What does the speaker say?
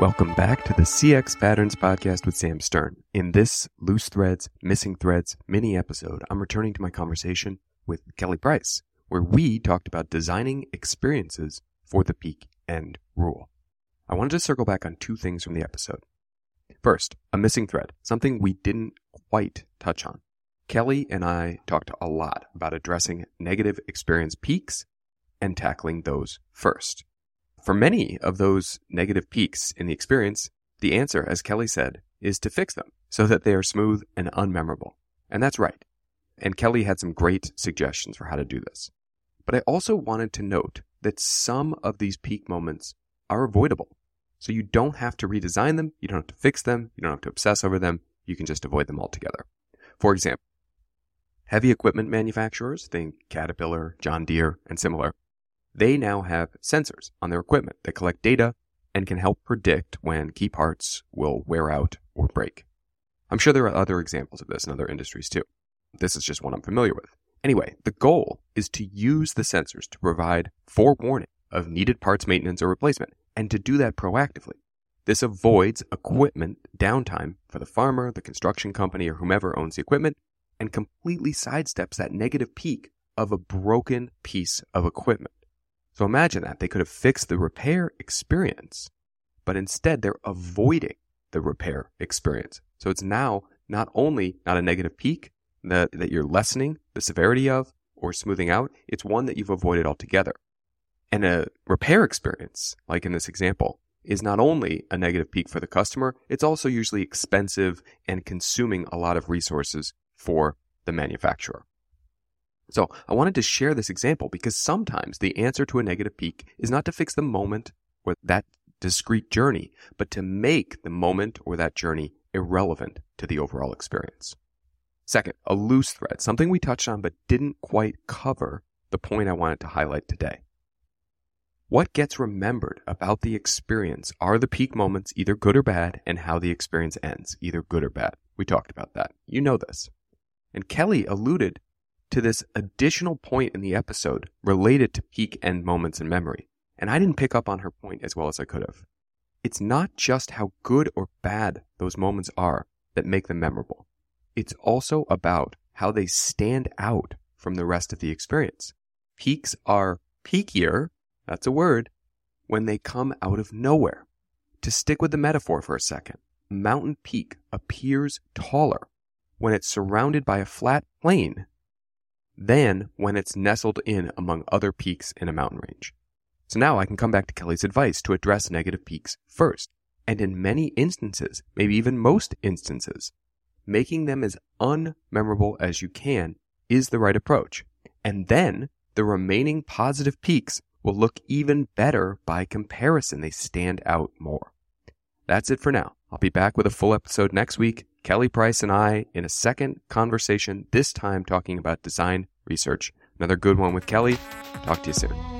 Welcome back to the CX Patterns Podcast with Sam Stern. In this Loose Threads, Missing Threads mini episode, I'm returning to my conversation with Kelly Price, where we talked about designing experiences for the peak end rule. I wanted to circle back on two things from the episode. First, a missing thread, something we didn't quite touch on. Kelly and I talked a lot about addressing negative experience peaks and tackling those first. For many of those negative peaks in the experience, the answer, as Kelly said, is to fix them so that they are smooth and unmemorable. And that's right. And Kelly had some great suggestions for how to do this. But I also wanted to note that some of these peak moments are avoidable. So you don't have to redesign them, you don't have to fix them, you don't have to obsess over them, you can just avoid them altogether. For example, heavy equipment manufacturers, think Caterpillar, John Deere, and similar, they now have sensors on their equipment that collect data and can help predict when key parts will wear out or break. I'm sure there are other examples of this in other industries too. This is just one I'm familiar with. Anyway, the goal is to use the sensors to provide forewarning of needed parts maintenance or replacement and to do that proactively. This avoids equipment downtime for the farmer, the construction company, or whomever owns the equipment and completely sidesteps that negative peak of a broken piece of equipment. So imagine that. They could have fixed the repair experience, but instead they're avoiding the repair experience. So it's now not only not a negative peak that, that you're lessening the severity of or smoothing out, it's one that you've avoided altogether. And a repair experience, like in this example, is not only a negative peak for the customer, it's also usually expensive and consuming a lot of resources for the manufacturer. So I wanted to share this example because sometimes the answer to a negative peak is not to fix the moment or that discrete journey, but to make the moment or that journey irrelevant to the overall experience. Second, a loose thread, something we touched on but didn't quite cover the point I wanted to highlight today. What gets remembered about the experience are the peak moments, either good or bad, and how the experience ends, either good or bad. We talked about that. You know this. And Kelly alluded to this additional point in the episode related to peak end moments in memory, and I didn't pick up on her point as well as I could have. It's not just how good or bad those moments are that make them memorable. It's also about how they stand out from the rest of the experience. Peaks are peakier, that's a word, when they come out of nowhere. To stick with the metaphor for a second, mountain peak appears taller when it's surrounded by a flat plain than when it's nestled in among other peaks in a mountain range. So now I can come back to Kelly's advice to address negative peaks first. And in many instances, maybe even most instances, making them as unmemorable as you can is the right approach. And then the remaining positive peaks will look even better by comparison. They stand out more. That's it for now. I'll be back with a full episode next week. Kelly Price and I in a second conversation, this time talking about design research. Another good one with Kelly. Talk to you soon.